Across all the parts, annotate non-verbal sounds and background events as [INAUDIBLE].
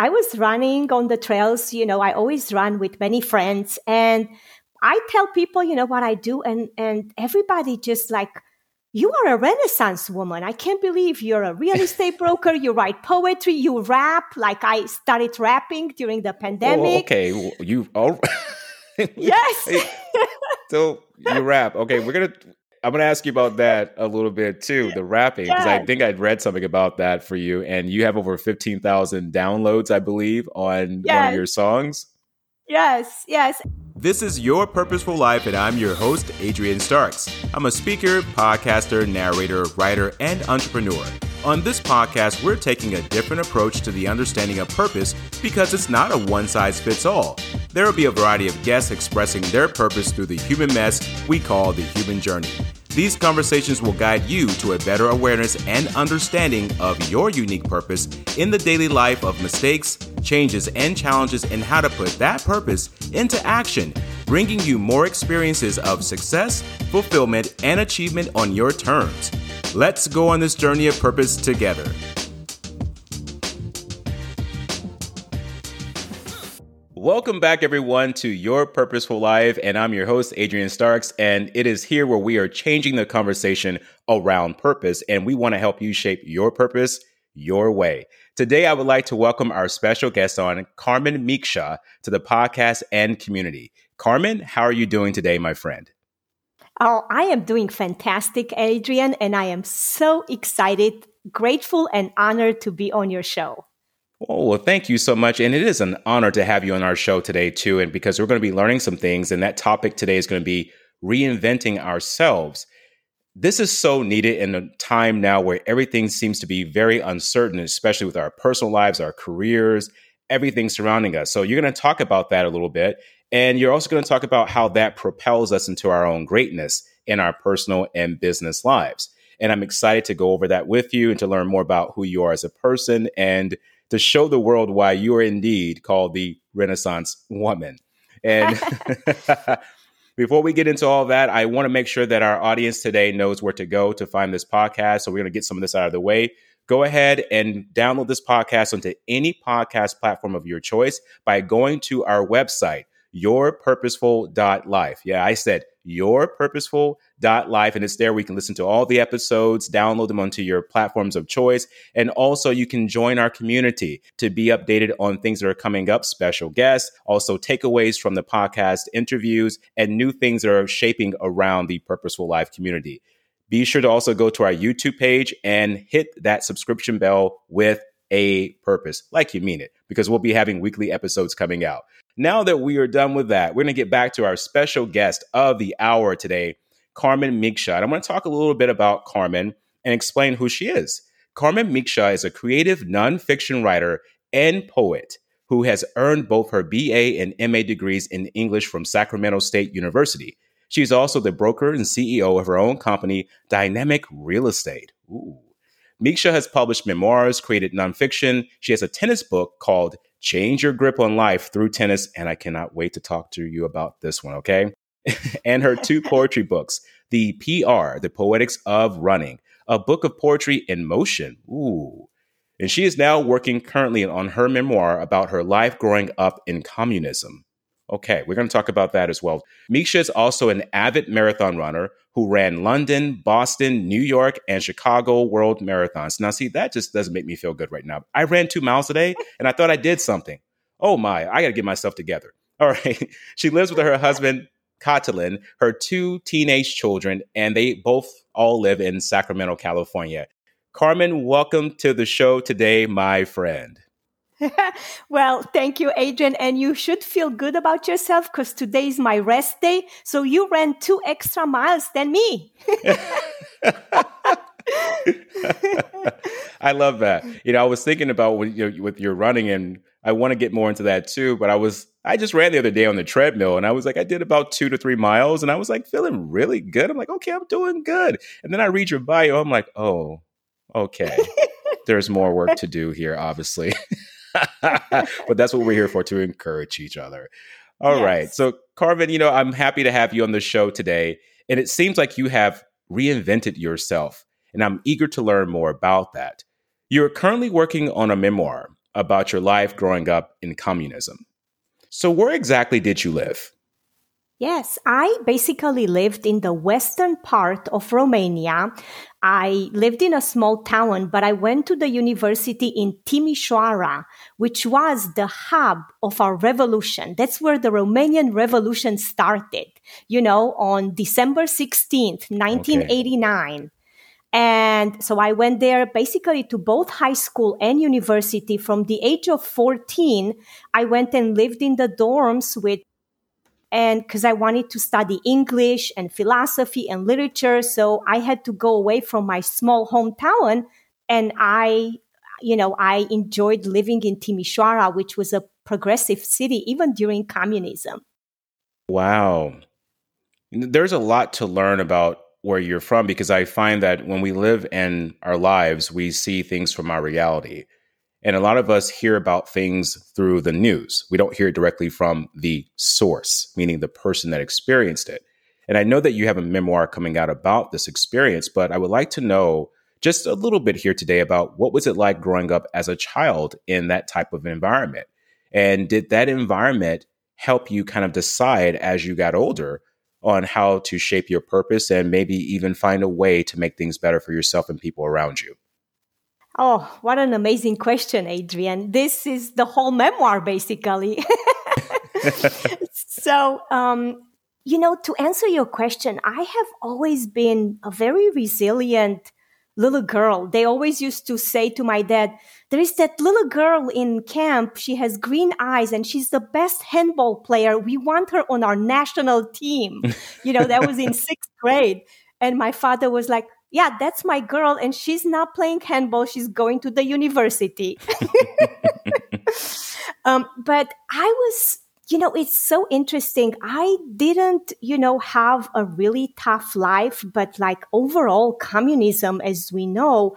I was running on the trails. You know, I always run with many friends, and I tell people, you know, what I do, and and everybody just like, you are a Renaissance woman. I can't believe you're a real estate [LAUGHS] broker. You write poetry, you rap. Like I started rapping during the oh, pandemic. Oh, okay, you all. yes. [LAUGHS] so you rap. Okay, we're gonna I'm going to ask you about that a little bit too, the rapping, because I think I'd read something about that for you. And you have over 15,000 downloads, I believe, on yes. one of your songs. Yes, yes. This is Your Purposeful Life, and I'm your host, Adrian Starks. I'm a speaker, podcaster, narrator, writer, and entrepreneur. On this podcast, we're taking a different approach to the understanding of purpose because it's not a one size fits all. There will be a variety of guests expressing their purpose through the human mess we call the human journey. These conversations will guide you to a better awareness and understanding of your unique purpose in the daily life of mistakes, changes, and challenges, and how to put that purpose into action, bringing you more experiences of success, fulfillment, and achievement on your terms. Let's go on this journey of purpose together. Welcome back, everyone, to Your Purposeful Life. And I'm your host, Adrian Starks. And it is here where we are changing the conversation around purpose. And we want to help you shape your purpose your way. Today, I would like to welcome our special guest on, Carmen Micsa, to the podcast and community. Carmen, how are you doing today, my friend? Oh, I am doing fantastic, Adrian, and I am so excited, grateful, and honored to be on your show. Oh, well, thank you so much. And it is an honor to have you on our show today, too. And because we're going to be learning some things, and that topic today is going to be reinventing ourselves. This is so needed in a time now where everything seems to be very uncertain, especially with our personal lives, our careers, everything surrounding us. So, you're going to talk about that a little bit. And you're also going to talk about how that propels us into our own greatness in our personal and business lives. And I'm excited to go over that with you and to learn more about who you are as a person and to show the world why you are indeed called the Renaissance woman. And [LAUGHS] before we get into all that, I want to make sure that our audience today knows where to go to find this podcast. So we're going to get some of this out of the way. Go ahead and download this podcast onto any podcast platform of your choice by going to our website, yourpurposeful.life. Yeah, I said yourpurposeful.life. And it's there we can listen to all the episodes, download them onto your platforms of choice. And also you can join our community to be updated on things that are coming up, special guests, also takeaways from the podcast interviews, and new things that are shaping around the Purposeful Life community. Be sure to also go to our YouTube page and hit that subscription bell with a purpose, like you mean it, because we'll be having weekly episodes coming out. Now that we are done with that, we're going to get back to our special guest of the hour today, Carmen Micsa. I'm going to talk a little bit about Carmen and explain who she is. Carmen Micsa is a creative nonfiction writer and poet who has earned both her BA and MA degrees in English from Sacramento State University. She's also the broker and CEO of her own company, Dynamic Real Estate. Ooh. Micsa has published memoirs, created nonfiction. She has a tennis book called Change Your Grip on Life Through Tennis. And I cannot wait to talk to you about this one, okay? [LAUGHS] and her two poetry books, The PR, The Poetics of Running, a book of poetry in motion. Ooh. And she is now working currently on her memoir about her life growing up in communism. Okay, we're going to talk about that as well. Micsa is also an avid marathon runner who ran London, Boston, New York, and Chicago World Marathons. Now, see, that just doesn't make me feel good right now. I ran two miles a day and I thought I did something. Oh my, I got to get myself together. [LAUGHS] All right. she lives with her husband, Catalin, her two teenage children, and they both all live in Sacramento, California. Carmen, welcome to the show today, my friend. [LAUGHS] well, thank you, Adrian. And you should feel good about yourself because today is my rest day. So you ran two extra miles than me. [LAUGHS] I love that. You know, I was thinking about with your, with your running, and I want to get more into that too. But I was, I just ran the other day on the treadmill, and I was like, I did about two to three miles, and I was like feeling really good. I'm like, okay, I'm doing good. And then I read your bio, I'm like, oh, okay, [LAUGHS] there's more work to do here, obviously. But that's what we're here for to encourage each other. All yes. right. So, Carmen, you know, I'm happy to have you on the show today. And it seems like you have reinvented yourself. And I'm eager to learn more about that. You're currently working on a memoir, about your life growing up in communism. So, where exactly did you live? Yes, I basically lived in the western part of Romania. I lived in a small town, but I went to the university in Timișoara, which was the hub of our revolution. That's where the Romanian revolution started, you know, on December 16th, 1989. Okay. And so I went there basically to both high school and university. From the age of 14, I went and lived in the dorms with and because I wanted to study English and philosophy and literature. So I had to go away from my small hometown. And I, you know, I enjoyed living in Timișoara, which was a progressive city even during communism. Wow. There's a lot to learn about where you're from because I find that when we live in our lives, we see things from our reality. And a lot of us hear about things through the news. We don't hear directly from the source, meaning the person that experienced it. And I know that you have a memoir coming out about this experience, but I would like to know just a little bit here today about what was it like growing up as a child in that type of environment? And did that environment help you kind of decide as you got older on how to shape your purpose and maybe even find a way to make things better for yourself and people around you? Oh, what an amazing question, Adrian. This is the whole memoir, basically. [LAUGHS] so, um, you know, to answer your question, I have always been a very resilient little girl. They always used to say to my dad, there is that little girl in camp. She has green eyes and she's the best handball player. We want her on our national team. you know, that was in [LAUGHS] sixth grade. And my father was like, yeah, that's my girl, and she's not playing handball. She's going to the university. [LAUGHS] um, but I was, you know, it's so interesting. I didn't, you know, have a really tough life, but like overall communism, as we know,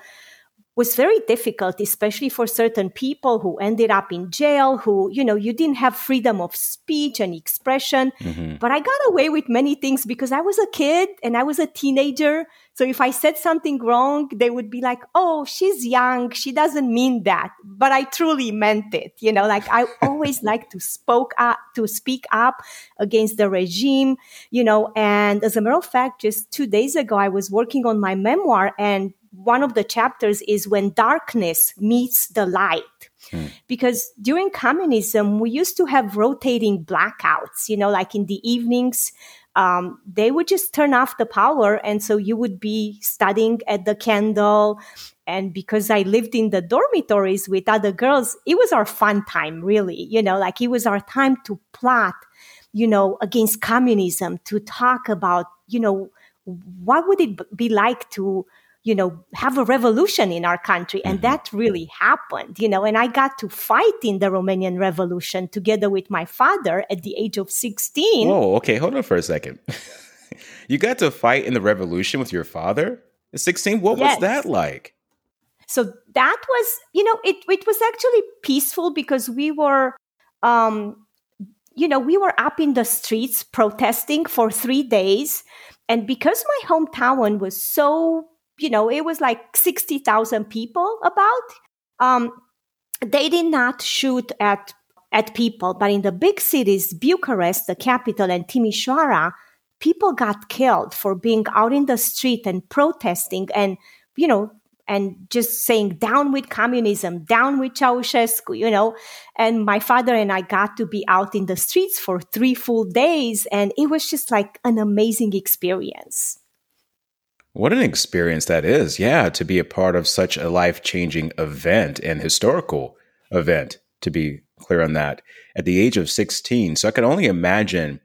was very difficult, especially for certain people who ended up in jail, who, you know, you didn't have freedom of speech and expression. Mm-hmm. But I got away with many things because I was a kid and I was a teenager. So if I said something wrong, they would be like, oh, she's young. She doesn't mean that. But I truly meant it. You know, like I [LAUGHS] always like to spoke up, to speak up against the regime, you know, and as a matter of fact, just two days ago, I was working on my memoir and one of the chapters is when darkness meets the light. Hmm. Because during communism, we used to have rotating blackouts, you know, like in the evenings, um, they would just turn off the power. And so you would be studying at the candle. And because I lived in the dormitories with other girls, it was our fun time, really. You know, like it was our time to plot, you know, against communism, to talk about, you know, what would it be like to you know, have a revolution in our country. And mm-hmm. that really happened, you know, and I got to fight in the Romanian Revolution together with my father at the age of 16. Whoa, okay, hold on for a second. [LAUGHS] you got to fight in the revolution with your father at 16? What yes. was that like? So that was, you know, it, it was actually peaceful because we were, um, you know, we were up in the streets protesting for three days. And because my hometown was so you know, it was like 60,000 people about. Um, they did not shoot at at people, but in the big cities, Bucharest, the capital, and Timișoara, people got killed for being out in the street and protesting and, you know, and just saying down with communism, down with Ceausescu, you know. And my father and I got to be out in the streets for three full days, and it was just like an amazing experience. What an experience that is. Yeah, to be a part of such a life changing event and historical event, to be clear on that, at the age of 16. So I can only imagine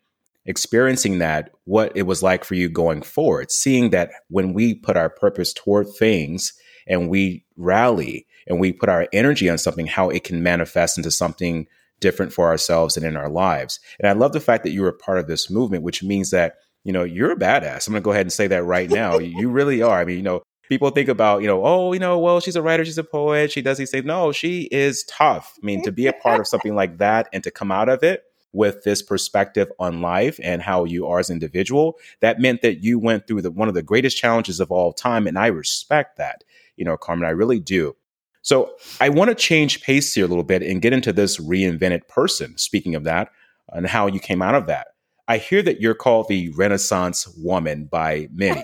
experiencing that, what it was like for you going forward, seeing that when we put our purpose toward things and we rally and we put our energy on something, how it can manifest into something different for ourselves and in our lives. And I love the fact that you were part of this movement, which means that you know, you're a badass. I'm going to go ahead and say that right now. you really are. I mean, you know, people think about, you know, oh, you know, well, she's a writer, she's a poet, she does these things. No, she is tough. I mean, to be a part of something like that and to come out of it with this perspective on life and how you are as an individual, that meant that you went through the, one of the greatest challenges of all time. And I respect that, you know, Carmen, I really do. So I want to change pace here a little bit and get into this reinvented person. Speaking of that, and how you came out of that. I hear that you're called the Renaissance woman by many.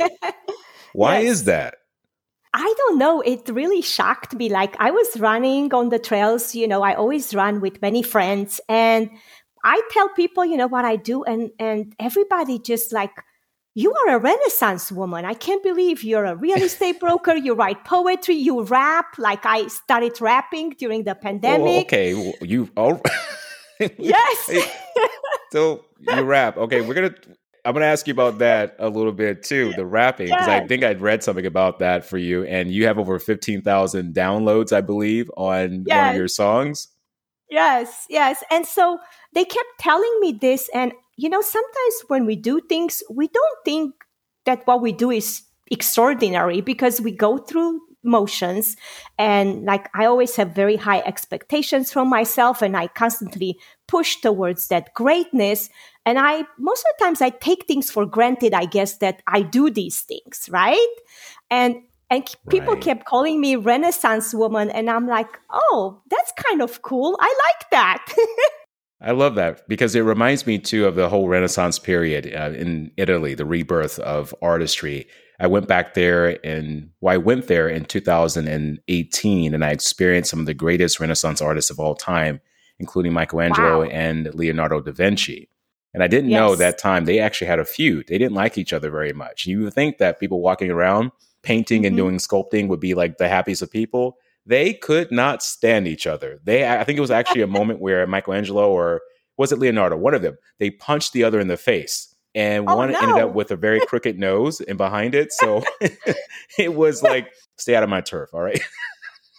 [LAUGHS] Why yes. is that? I don't know. It really shocked me. Like I was running on the trails, you know, I always run with many friends and I tell people, you know, what I do and and everybody just like you are a renaissance woman. I can't believe you're a real estate [LAUGHS] broker. You write poetry, you rap. Like I started rapping during the oh, pandemic. Oh, okay, you all [LAUGHS] Yes. [LAUGHS] so you rap. Okay, we're going to I'm going to ask you about that a little bit too, the rapping, because yes. I think I'd read something about that for you. And you have over 15,000 downloads, I believe, on yes. one of your songs. Yes, yes. And so they kept telling me this. And, you know, sometimes when we do things, we don't think that what we do is extraordinary because we go through motions and like i always have very high expectations from myself and i constantly push towards that greatness and I, most of the times I take things for granted, I guess, that I do these things, right? And, and people right. kept calling me Renaissance woman. And I'm like, oh, that's kind of cool. I like that. [LAUGHS] I love that because it reminds me too of the whole Renaissance period uh, in Italy, the rebirth of artistry. I went back there and well, I went there in 2018 and I experienced some of the greatest Renaissance artists of all time, including Michelangelo wow. and Leonardo da Vinci. And I didn't yes. know that time they actually had a feud. They didn't like each other very much. You would think that people walking around painting mm-hmm. and doing sculpting would be like the happiest of people. They could not stand each other. They, I think it was actually a moment where Michelangelo or was it Leonardo, one of them, they punched the other in the face. And oh, one no. ended up with a very [LAUGHS] crooked nose and behind it. So [LAUGHS] it was like, stay out of my turf. All right.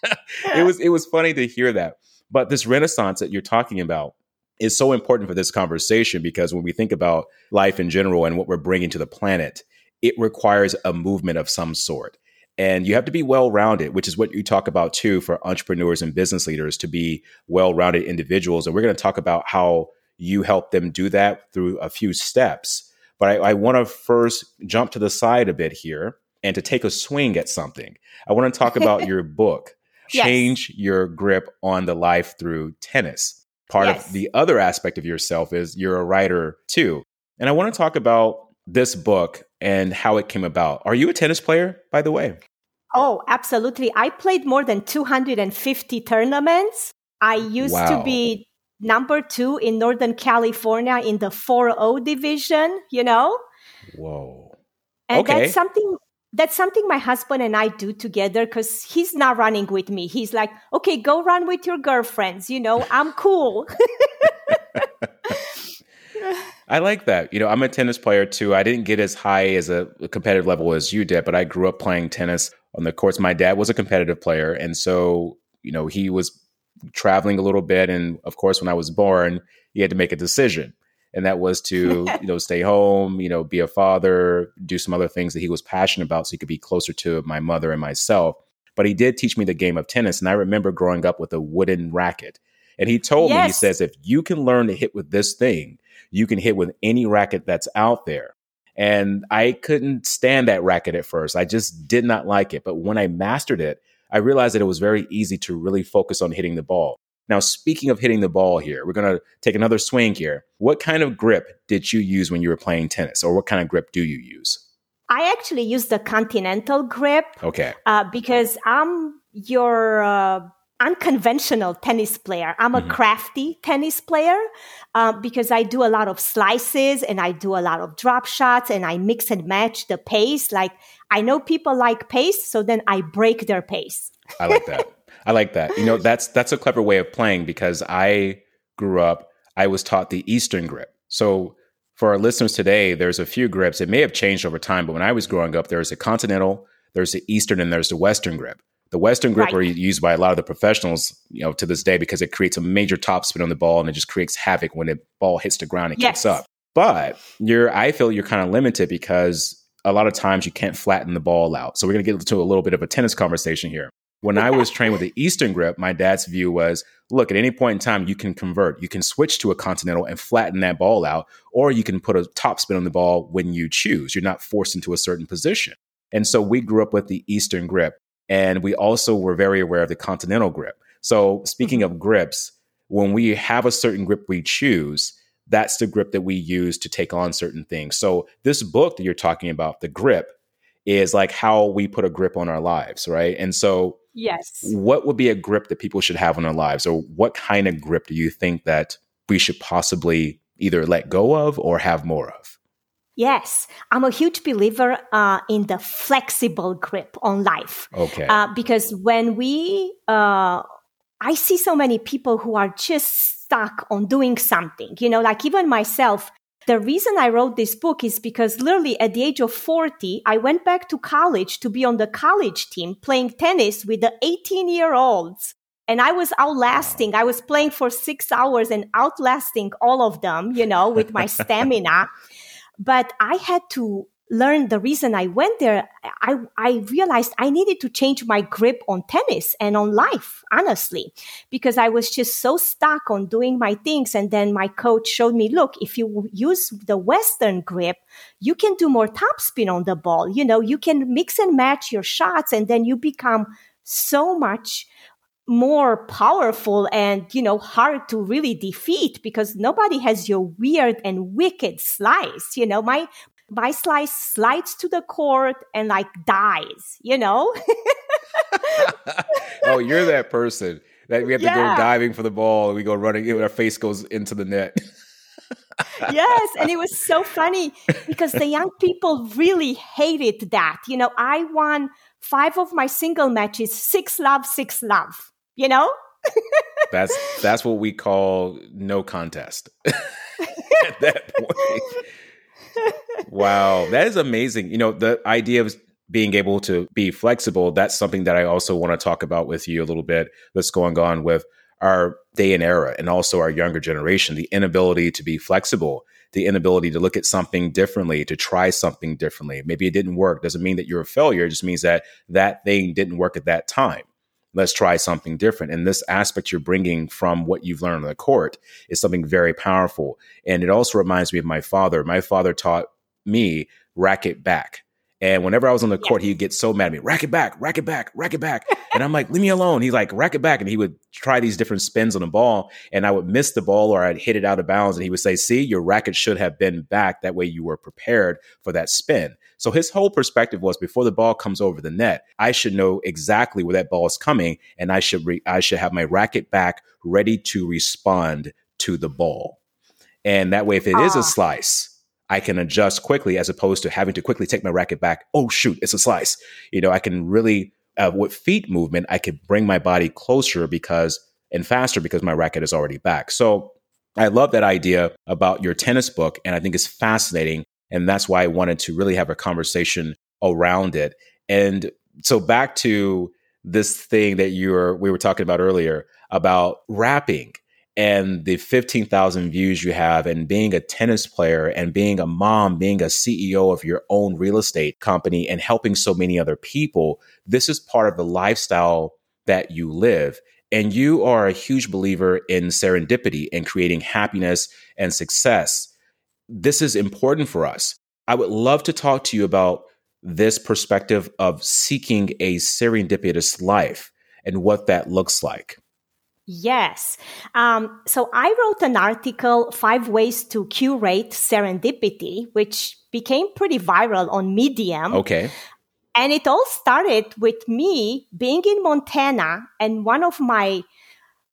[LAUGHS] it was it was funny to hear that. But this renaissance that you're talking about, is so important for this conversation because when we think about life in general and what we're bringing to the planet, it requires a movement of some sort. And you have to be well rounded, which is what you talk about too for entrepreneurs and business leaders to be well rounded individuals. And we're going to talk about how you help them do that through a few steps. But I, I want to first jump to the side a bit here and to take a swing at something. I want to talk [LAUGHS] about your book, Change. Your Grip on the Life Through Tennis. Part yes. of the other aspect of yourself is you're a writer too. And I want to talk about this book and how it came about. Are you a tennis player, by the way? Oh, absolutely. I played more than 250 tournaments. I used wow. to be number two in Northern California in the 4-0 division, you know? Whoa. And okay. that's something that's something my husband and I do together because he's not running with me. He's like, okay, go run with your girlfriends. You know, I'm cool. [LAUGHS] I like that. You know, I'm a tennis player too. I didn't get as high as a competitive level as you did, but I grew up playing tennis on the courts. My dad was a competitive player. And so, you know, he was traveling a little bit. And of course, when I was born, he had to make a decision and that was to [LAUGHS] you know stay home you know be a father do some other things that he was passionate about so he could be closer to my mother and myself but he did teach me the game of tennis and i remember growing up with a wooden racket and he told yes. me he says if you can learn to hit with this thing you can hit with any racket that's out there and i couldn't stand that racket at first i just did not like it but when i mastered it i realized that it was very easy to really focus on hitting the ball now, speaking of hitting the ball here, we're going to take another swing here. What kind of grip did you use when you were playing tennis, or what kind of grip do you use? I actually use the continental grip. Okay. Uh, because I'm your uh, unconventional tennis player. I'm a mm-hmm. crafty tennis player uh, because I do a lot of slices and I do a lot of drop shots and I mix and match the pace. Like I know people like pace, so then I break their pace. I like that. I like that. You know, that's that's a clever way of playing because I grew up, I was taught the Eastern grip. So for our listeners today, there's a few grips. It may have changed over time, but when I was growing up, there's a continental, there's the Eastern, and there's the Western grip. The Western grip right. are used by a lot of the professionals, you know, to this day because it creates a major topspin on the ball and it just creates havoc when the ball hits the ground and yes. kicks up. But you're, I feel you're kind of limited because a lot of times you can't flatten the ball out. So we're going to get into a little bit of a tennis conversation here. When I was trained with the Eastern grip, my dad's view was look, at any point in time, you can convert. You can switch to a continental and flatten that ball out, or you can put a top spin on the ball when you choose. You're not forced into a certain position. And so we grew up with the Eastern grip. And we also were very aware of the continental grip. So, speaking mm-hmm. of grips, when we have a certain grip we choose, that's the grip that we use to take on certain things. So, this book that you're talking about, the grip, is like how we put a grip on our lives, right? And so, yes, what would be a grip that people should have on their lives, or what kind of grip do you think that we should possibly either let go of or have more of? Yes, I'm a huge believer uh, in the flexible grip on life. Okay. Uh, because when we, uh, I see so many people who are just stuck on doing something, you know, like even myself. The reason I wrote this book is because literally at the age of 40, I went back to college to be on the college team playing tennis with the 18 year olds and I was outlasting. I was playing for six hours and outlasting all of them, you know, with my [LAUGHS] stamina. But I had to learn the reason I went there. I, I realized I needed to change my grip on tennis and on life, honestly, because I was just so stuck on doing my things. And then my coach showed me, look, if you use the Western grip, you can do more topspin on the ball. You know, you can mix and match your shots and then you become so much more powerful and you know hard to really defeat because nobody has your weird and wicked slice you know? My my slice slides to the court and like dies you know? [LAUGHS] Oh you're that person that we have yeah. to go diving for the ball and we go running and our face goes into the net. [LAUGHS] Yes and it was so funny because the young people really hated that you know? I won five of my single matches six love six love you know? that's that's what we call no contest [LAUGHS] at that point. wow, that is amazing. You know, the idea of being able to be flexible, that's something that I also want to talk about with you a little bit that's going on with our day and era and also our younger generation, the inability to be flexible, the inability to look at something differently, to try something differently. Maybe it didn't work. Doesn't mean that you're a failure. It just means that that thing didn't work at that time let's try something different. And this aspect you're bringing from what you've learned on the court is something very powerful. And it also reminds me of my father. My father taught me racket back. And whenever I was on the court, he'd get so mad at me, rack it back, rack it back, rack it back. and I'm like, leave me alone. He's like, rack it back. And he would try these different spins on the ball. And I would miss the ball or I'd hit it out of bounds. And he would say, see, your racket should have been back. That way you were prepared for that spin. So his whole perspective was before the ball comes over the net, I should know exactly where that ball is coming, and I should re- I should have my racket back ready to respond to the ball. And that way, if it is a ah. slice, I can adjust quickly as opposed to having to quickly take my racket back. Oh shoot, it's a slice. You know, I can really uh, with feet movement, I could bring my body closer because and faster because my racket is already back. So I love that idea about your tennis book, and I think it's fascinating and that's why I wanted to really have a conversation around it. And so back to this thing that you were we were talking about earlier about rapping and the 15,000 views you have and being a tennis player and being a mom, being a CEO of your own real estate company and helping so many other people. This is part of the lifestyle that you live. And you are a huge believer in serendipity and creating happiness and success this is important for us. I would love to talk to you about this perspective of seeking a serendipitous life and what that looks like. Yes. Um, so I wrote an article, Five Ways to Curate Serendipity, which became pretty viral on Medium. Okay. And it all started with me being in Montana and one of my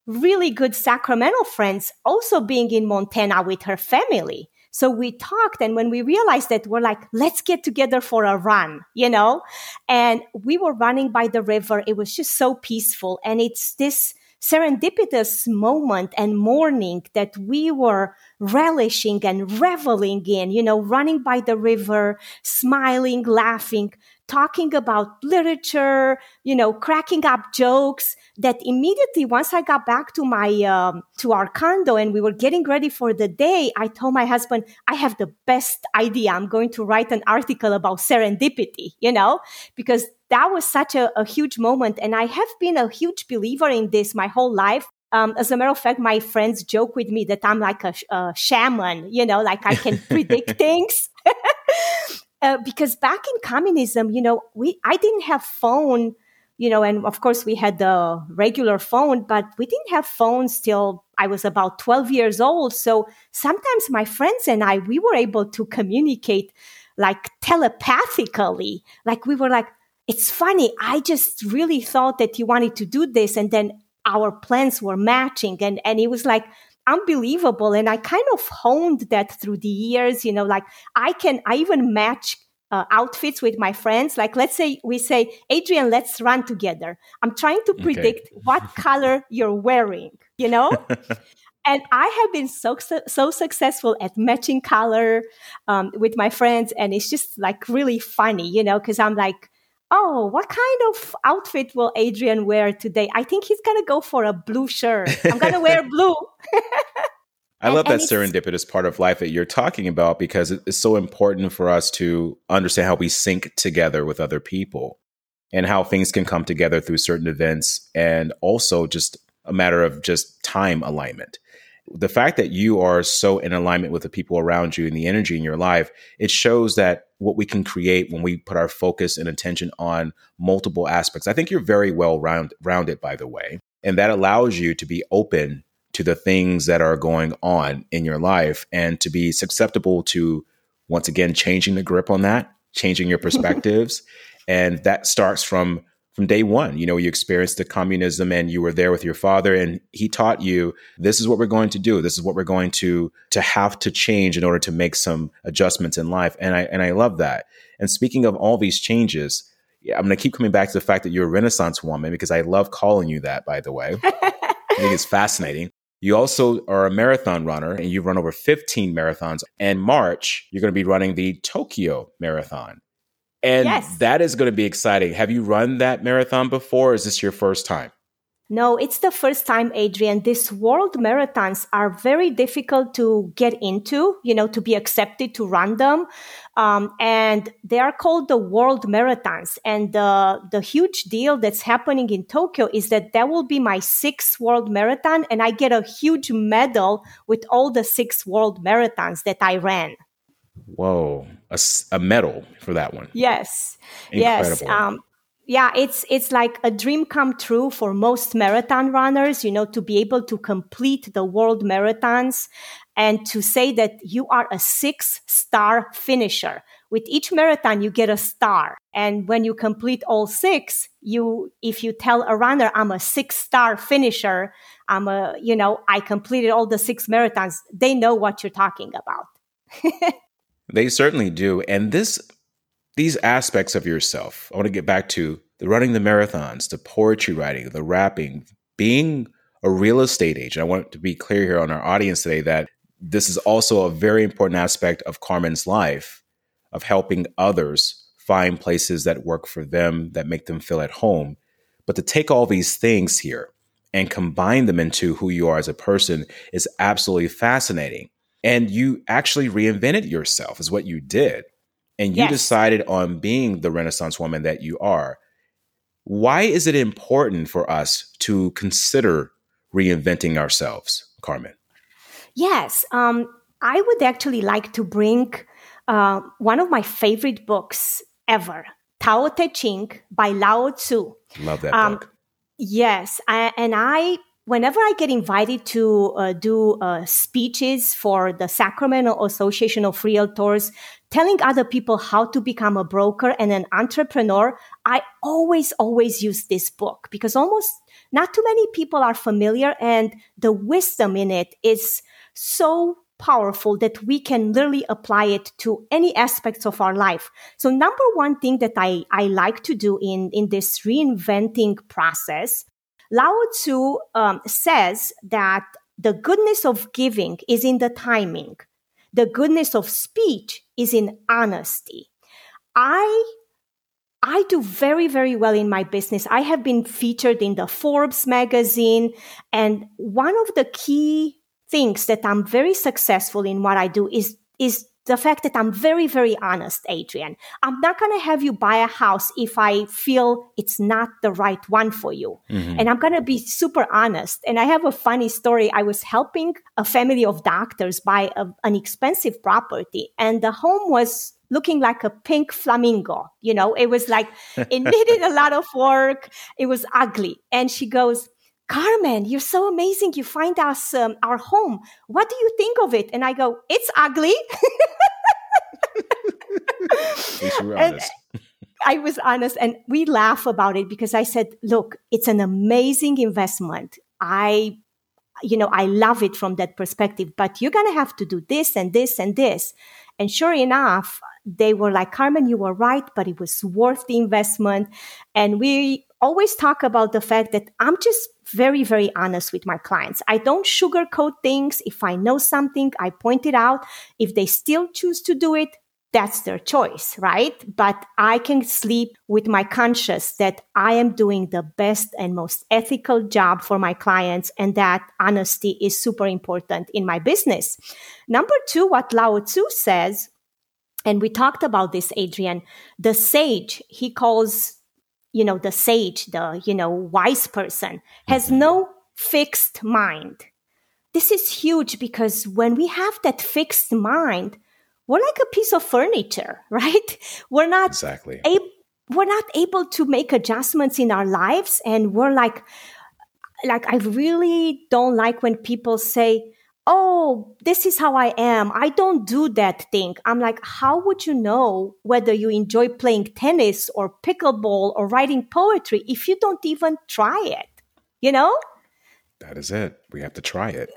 really good Sacramento friends also being in Montana with her family. So we talked and when we realized that we're like, let's get together for a run, you know? And we were running by the river. It was just so peaceful. And it's this serendipitous moment and morning that we were relishing and reveling in, you know, running by the river, smiling, laughing, talking about literature, you know, cracking up jokes that immediately once I got back to my, um, to our condo and we were getting ready for the day, I told my husband, I have the best idea. I'm going to write an article about serendipity, you know, because that was such a, a huge moment. And I have been a huge believer in this my whole life. Um, as a matter of fact, my friends joke with me that I'm like a, a shaman, you know, like I can predict [LAUGHS] things. [LAUGHS] uh, because back in communism, you know, we I didn't have phone, you know, and of course we had the regular phone, but we didn't have phones till I was about 12 years old. So sometimes my friends and I, we were able to communicate like telepathically. Like we were like, it's funny. I just really thought that you wanted to do this. And then our plans were matching. And, and it was like, unbelievable. And I kind of honed that through the years, you know, like I can, I even match uh, outfits with my friends. Like, let's say we say, Adrian, let's run together. I'm trying to predict okay. what [LAUGHS] color you're wearing, you know? [LAUGHS] and I have been so so successful at matching color um, with my friends, and it's just like really funny, you know, because I'm like, oh, what kind of outfit will Adrian wear today? I think he's gonna go for a blue shirt. I'm gonna wear blue. [LAUGHS] I love that serendipitous part of life that you're talking about because it's so important for us to understand how we sync together with other people and how things can come together through certain events and also just a matter of just time alignment the fact that you are so in alignment with the people around you and the energy in your life, it shows that what we can create when we put our focus and attention on multiple aspects. I think you're very well round, rounded, by the way, and that allows you to be open to the things that are going on in your life and to be susceptible to, once again, changing the grip on that, changing your [LAUGHS] perspectives. and that starts from from day one. You know, you experienced the communism and you were there with your father and he taught you this is what we're going to do. This is what we're going to to have to change in order to make some adjustments in life. And I and I love that. And speaking of all these changes, I'm going to keep coming back to the fact that you're a renaissance woman because I love calling you that by the way. I think it's fascinating. You also are a marathon runner and you've run over 15 marathons. And March, you're going to be running the Tokyo Marathon. And yes. that is going to be exciting. Have you run that marathon before? is this your first time? No, it's the first time, Adrian. These world marathons are very difficult to get into, you know, to be accepted to run them. Um, and they are called the world marathons. And the, the huge deal that's happening in Tokyo is that that will be my sixth world marathon. And I get a huge medal with all the six world marathons that I ran. Whoa, a, a medal for that one. Yes. Incredible. Yes. Um, yeah, it's it's like a dream come true for most marathon runners, you know, to be able to complete the world marathons and to say that you are a six star finisher. With each marathon, you get a star. And when you complete all six, you, if you tell a runner, I'm a six star finisher, I'm a, you know, I completed all the six marathons, they know what you're talking about. [LAUGHS] They certainly do. And this these aspects of yourself, I want to get back to the running the marathons, the poetry writing, the rapping, being a real estate agent. I want to be clear here on our audience today that this is also a very important aspect of Carmen's life of helping others find places that work for them, that make them feel at home. But to take all these things here and combine them into who you are as a person is absolutely fascinating and you actually reinvented yourself is what you did and you yes. decided on being the renaissance woman that you are why is it important for us to consider reinventing ourselves carmen? Yes um, i would actually like to bring uh, one of my favorite books ever tao te ching by lao tzu. Love that um, book. yes I, and i whenever I get invited to uh, do uh, speeches for the Sacramento Association of Realtors, telling other people how to become a broker and an entrepreneur, I always, always use this book because almost not too many people are familiar and the wisdom in it is so powerful that we can literally apply it to any aspects of our life. So number one thing that I, I like to do in, in this reinventing process Lao Tzu um, says that the goodness of giving is in the timing. The goodness of speech is in honesty. I I do very, very well in my business. I have been featured in the Forbes magazine. And one of the key things that I'm very successful in what I do is, is the fact that I'm very, very honest, Adrian. I'm not going to have you buy a house if I feel it's not the right one for you. Mm-hmm. And I'm going to be super honest. And I have a funny story. I was helping a family of doctors buy a, an expensive property and the home was looking like a pink flamingo. You know, it was like, it [LAUGHS] needed a lot of work. It was ugly. And she goes, Carmen, you're so amazing. You find us um, our home. What do you think of it? And I go, it's ugly. [LAUGHS] and [LAUGHS] I was honest and we laugh about it because I said, look, it's an amazing investment. I, you know, I love it from that perspective, but you're going to have to do this and this and this. And sure enough, they were like, Carmen, you were right, but it was worth the investment. And we always talk about the fact that I'm just very, very honest with my clients. I don't sugarcoat things. If I know something, I point it out. If they still choose to do it, that's their choice, right? But I can sleep with my conscience that I am doing the best and most ethical job for my clients and that honesty is super important in my business. Number two, what Lao Tzu says, and we talked about this, Adrian, the sage, he calls, you know, the sage, the, you know, wise person has mm-hmm. no fixed mind. This is huge because when we have that fixed mind, we're like a piece of furniture, [LAUGHS] right? We're not exactly able, we're not able to make adjustments in our lives, and we're like, like I really don't like when people say, "Oh, this is how I am. I don't do that thing." I'm like, how would you know whether you enjoy playing tennis or pickleball or writing poetry if you don't even try it? You know? That is it. We have to try it.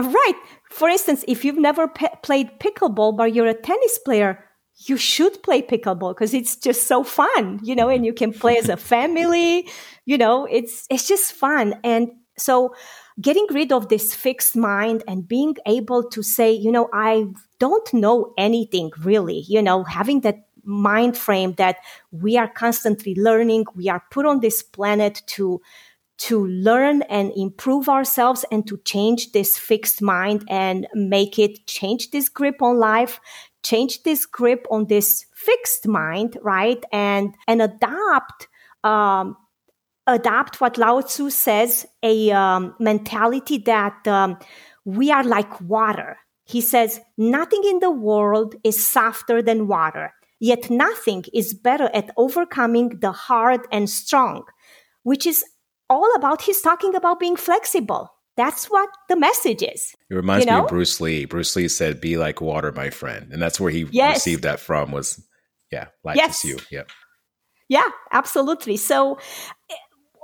Right. For instance, if you've never pe- played pickleball, but you're a tennis player, you should play pickleball because it's just so fun, you know, and you can play as a family, you know, it's, it's just fun. And so getting rid of this fixed mind and being able to say, you know, I don't know anything really, you know, having that mind frame that we are constantly learning, we are put on this planet to to learn and improve ourselves and to change this fixed mind and make it change this grip on life change this grip on this fixed mind right? And and adopt um, adopt what lao tzu says a um, mentality that um, we are like water he says nothing in the world is softer than water yet nothing is better at overcoming the hard and strong which is all about he's talking about being flexible. That's what the message is. It reminds you know? me of Bruce Lee. Bruce Lee said, "Be like water, my friend," and that's where he yes. received that from. Was yeah, like yes. you. Yeah, yeah, absolutely. So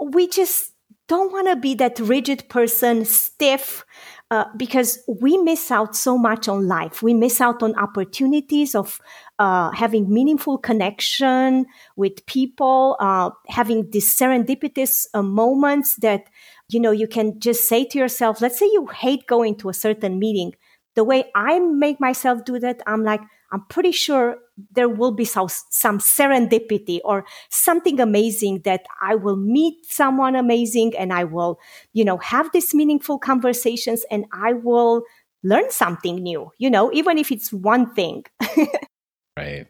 we just don't want to be that rigid person, stiff, uh, because we miss out so much on life. We miss out on opportunities of uh, having meaningful connection with people, uh, having these serendipitous uh, moments that, you know, you can just say to yourself, let's say you hate going to a certain meeting. The way I make myself do that, I'm like, I'm pretty sure there will be some, some serendipity or something amazing that I will meet someone amazing and I will, you know, have these meaningful conversations and I will learn something new, you know, even if it's one thing. [LAUGHS] right.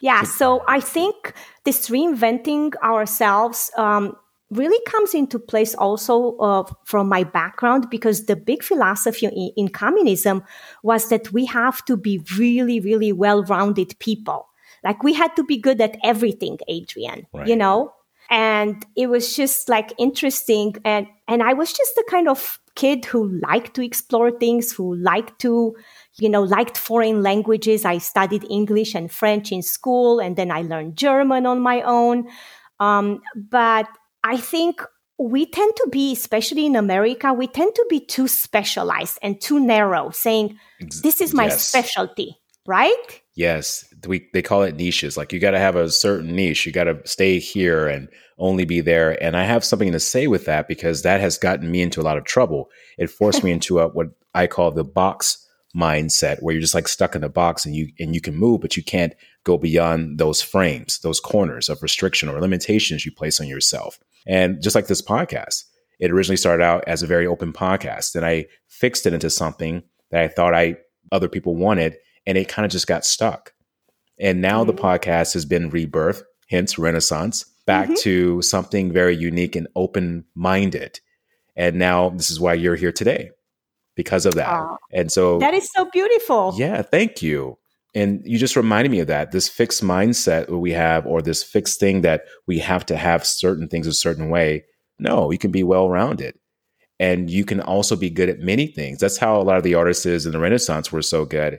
yeah. [LAUGHS] So I think this reinventing ourselves um, really comes into place also uh, from my background because the big philosophy in, in communism was that we have to be really, really well rounded people. Like we had to be good at everything, Adrian, right. you know? And it was just like interesting. And, and I was just the kind of kid who liked to explore things, who liked to, you know, liked foreign languages. I studied English and French in school, and then I learned German on my own. Um, but I think we tend to be, especially in America, we tend to be too specialized and too narrow, saying, this is my yes. specialty, right? Yes. We, they call it niches. Like you got to have a certain niche. You got to stay here and only be there. And I have something to say with that because that has gotten me into a lot of trouble. It forced me [LAUGHS] into a, what I call the box mindset where you're just like stuck in a box and you and you can move but you can't go beyond those frames those corners of restriction or limitations you place on yourself and just like this podcast, it originally started out as a very open podcast. And I fixed it into something that I thought I other people wanted, and it kind of just got stuck. And now mm-hmm. the podcast has been rebirth, hence renaissance, back mm-hmm. to something very unique and open minded. And now this is why you're here today. because of that. And so that is so beautiful. Yeah, thank you. And you just reminded me of that this fixed mindset that we have, or this fixed thing that we have to have certain things a certain way. No, you can be well rounded. And you can also be good at many things. That's how a lot of the artists in the Renaissance were so good.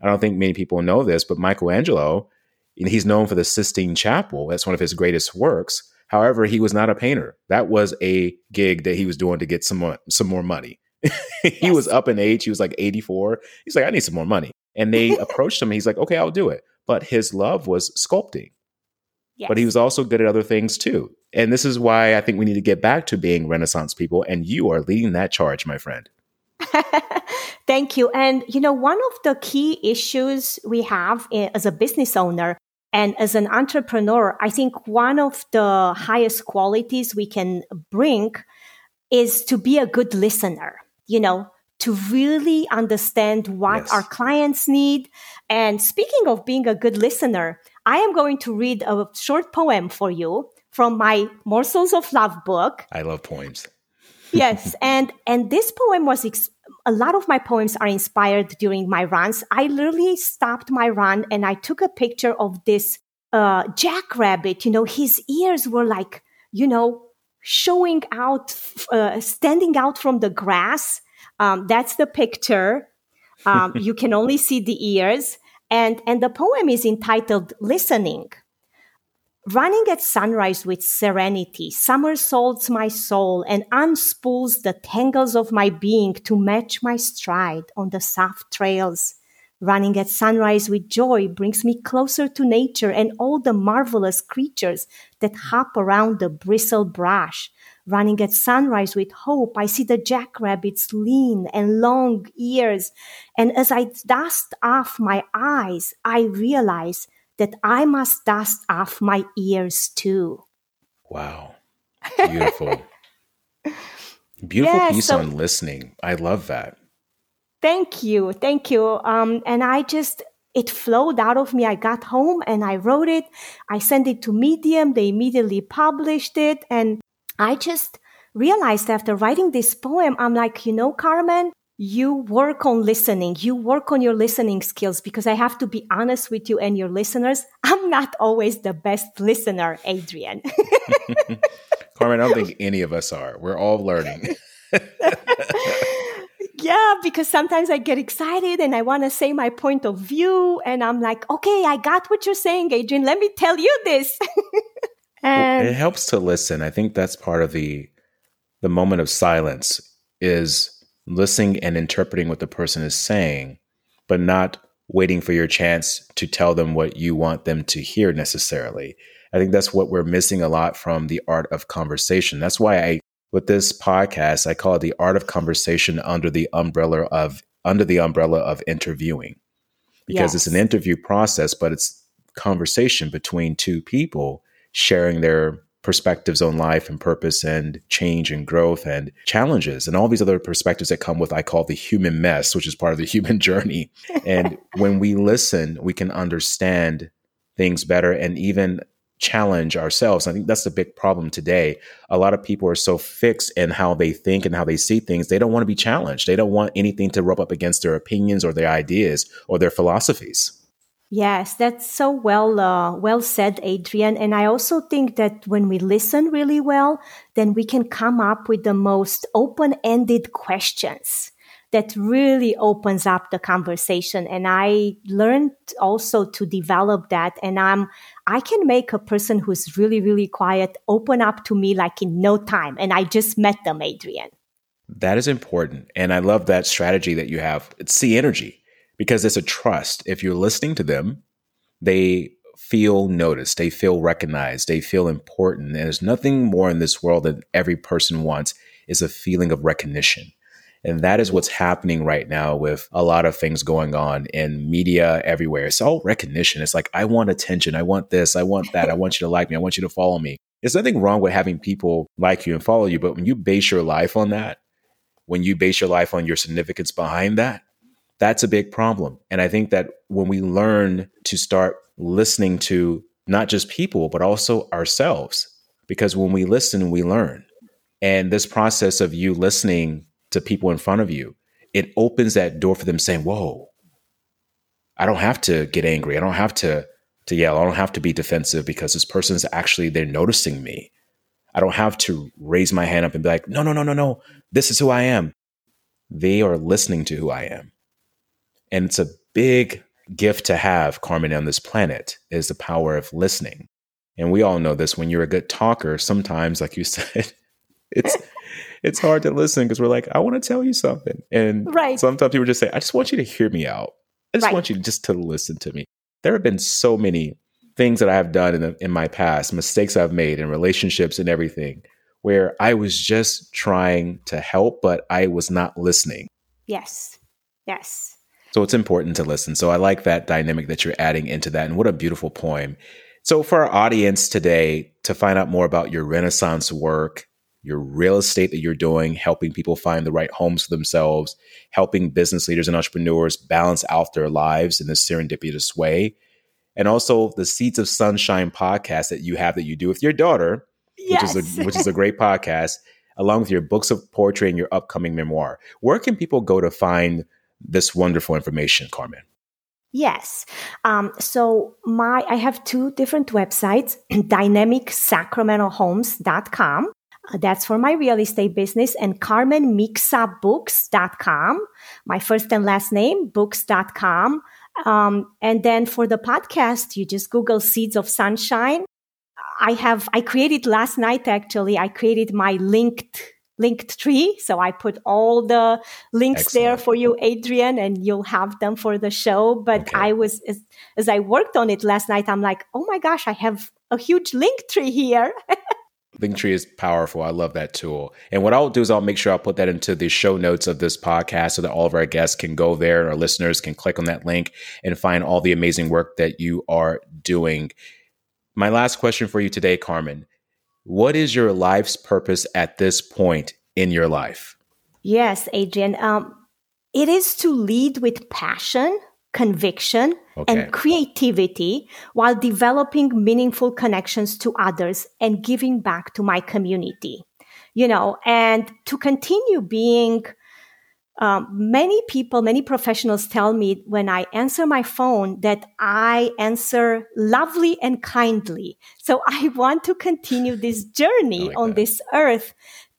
I don't think many people know this, but Michelangelo, he's known for the Sistine Chapel. That's one of his greatest works. However, he was not a painter. That was a gig that he was doing to get some more, some more money. [LAUGHS] he yes. was up in age. He was like 84. He's like, I need some more money. And they [LAUGHS] approached him. he's like, okay, I'll do it. But his love was sculpting. Yes. But he was also good at other things too. And this is why I think we need to get back to being Renaissance people. And you are leading that charge, my friend. [LAUGHS] Thank you. And, you know, one of the key issues we have as a business owner and as an entrepreneur, I think one of the highest qualities we can bring is to be a good listener, you know, to really understand what yes. our clients need. And speaking of being a good listener, I am going to read a short poem for you from my Morsels of Love book. I love poems. [LAUGHS] yes, and and this poem was ex- a lot of my poems are inspired during my runs. I literally stopped my run and I took a picture of this uh, jackrabbit. You know, his ears were like, you know, showing out, uh, standing out from the grass. Um, that's the picture. Um, [LAUGHS] you can only see the ears. And, and the poem is entitled Listening. Running at sunrise with serenity somersaults my soul and unspools the tangles of my being to match my stride on the soft trails. Running at sunrise with joy brings me closer to nature and all the marvelous creatures that hop around the bristle brush. Running at sunrise with hope, I see the jackrabbit's lean and long ears. And as I dust off my eyes, I realize that I must dust off my ears too. Wow. Beautiful. [LAUGHS] Beautiful yeah, piece so, on listening. I love that. Thank you. Thank you. Um, and I just, it flowed out of me. I got home and I wrote it. I sent it to Medium. They immediately published it. And I just realized after writing this poem, I'm like, you know, Carmen, you work on listening. You work on your listening skills because I have to be honest with you and your listeners. [LAUGHS] I'm not always the best listener, Adrian. [LAUGHS] Carmen, I don't think any of us are. We're all learning. [LAUGHS] yeah, because sometimes I get excited and I want to say my point of view. And I'm like, okay, I got what you're saying, Adrian. Let me tell you this. And it helps to listen. I think that's part of the the moment of silence is listening and interpreting what the person is saying, but not waiting for your chance to tell them what you want them to hear necessarily. I think that's what we're missing a lot from the art of conversation. That's why I with this podcast I call it the art of conversation under the umbrella of under the umbrella of interviewing. Because yes. it's an interview process, but it's conversation between two people sharing their perspectives on life and purpose and change and growth and challenges and all these other perspectives that come with I call the human mess, which is part of the [LAUGHS] human journey. and when we listen, we can understand things better and even challenge ourselves. I think that's the big problem today. A lot of people are so fixed in how they think and how they see things, they don't want to be challenged. They don't want anything to rub up against their opinions or their ideas or their philosophies. Yes, that's so well uh, well said, Adrian. And I also think that when we listen really well, then we can come up with the most open-ended questions that really opens up the conversation. And I learned also to develop that. And I'm I can make a person who's really really quiet open up to me like in no time. And I just met them, Adrian. That is important, and I love that strategy that you have. It's the energy because it's a trust. If you're listening to them, they feel noticed, they feel recognized, they feel important. And there's nothing more in this world that every person wants is a feeling of recognition. And that is what's happening right now with a lot of things going on in media everywhere. It's all recognition. It's like, I want attention. I want this. I want that. I want you to like me. I want you to follow me. There's nothing wrong with having people like you and follow you. But when you base your life on that, when you base your life on your significance behind that, that's a big problem. And I think that when we learn to start listening to not just people, but also ourselves, because when we listen, we learn. And this process of you listening to people in front of you it opens that door for them saying, Whoa, I don't have to get angry. I don't have to to yell. I don't have to be defensive because this person's actually they're noticing me. I don't have to raise my hand up and be like, no, no, no, no, no. This is who I am. They are listening to who I am. And it's a big gift to have, Carmen, on this planet is the power of listening. And we all know this when you're a good talker, sometimes, like you [LAUGHS] said, it's it's hard to listen because we're like, I want to tell you something. And right. sometimes people just say, I just want you to hear me out. I just right. want you just to listen to me. There have been so many things that I have done in, the, in my past, mistakes I've made in relationships and everything, where I was just trying to help, but I was not listening. Yes. Yes. So it's important to listen. So I like that dynamic that you're adding into that. And what a beautiful poem. So for our audience today, to find out more about your Renaissance work, your real estate that you're doing, helping people find the right homes for themselves, helping business leaders and entrepreneurs balance out their lives in this serendipitous way. And also the Seeds of Sunshine podcast that you have that you do with your daughter, yes. which is a which is a great podcast, along with your books of poetry and your upcoming memoir. Where can people go to find this wonderful information, Carmen? Yes. Um, so my I have two different websites, [CLEARS THROAT] dynamicsacramentohomes.com uh, that's for my real estate business and carmenmicsabooks.com, my first and last name, books.com. Um, and then for the podcast, you just Google Seeds of Sunshine. I have, I created last night actually, I created my linked linked tree. So I put all the links Excellent. there for you, Adrian, and you'll have them for the show. But okay. I was, as, as I worked on it last night, I'm like, oh my gosh, I have a huge link tree here. [LAUGHS] Linktree is powerful. I love that tool. And what I'll do is I'll make sure I'll put that into the show notes of this podcast so that all of our guests can go there. And our listeners can click on that link and find all the amazing work that you are doing. My last question for you today, Carmen. What is your life's purpose at this point in your life? Yes, Adrian. Um, it is to lead with passion conviction, okay. and creativity while developing meaningful connections to others and giving back to my community. You know, and to continue being um, many people, many professionals tell me when I answer my phone that I answer lovely and kindly. So [LAUGHS] I want to continue this journey like on that. this earth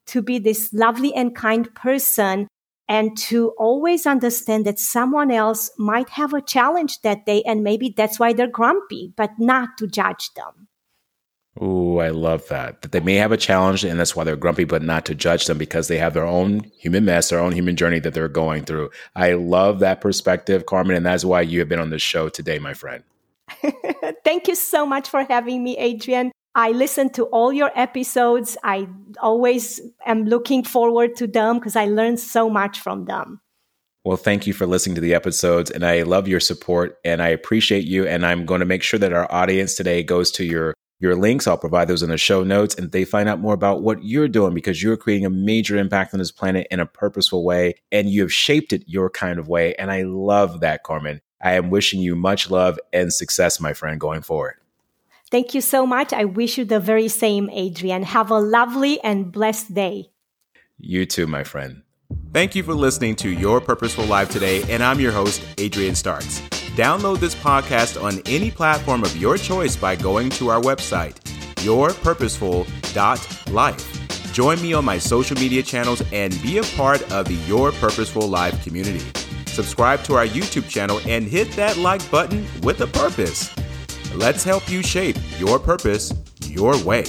to be this lovely and kind person and to always understand that someone else might have a challenge that day and maybe that's why they're grumpy, but not to judge them. Ooh, I love that. That they may have a challenge and that's why they're grumpy, but not to judge them because they have their own human mess, their own human journey that they're going through. I love that perspective, Carmen, and that's why you have been on the show today, my friend. [LAUGHS] Thank you so much for having me, Adrian. I listen to all your episodes. I always am looking forward to them because I learn so much from them. Well, thank you for listening to the episodes, and I love your support, and I appreciate you. And I'm going to make sure that our audience today goes to your your links. I'll provide those in the show notes, and they find out more about what you're doing because you're creating a major impact on this planet in a purposeful way, and you have shaped it your kind of way. And I love that, Carmen. I am wishing you much love and success, my friend, going forward. Thank you so much. I wish you the very same, Adrian. Have a lovely and blessed day. You too, my friend. Thank you for listening to Your Purposeful Life today, and I'm your host, Adrian Starks. Download this podcast on any platform of your choice by going to our website, yourpurposeful.life. Join me on my social media channels and be a part of the Your Purposeful Life community. Subscribe to our YouTube channel and hit that like button with a purpose. Let's help you shape your purpose your way.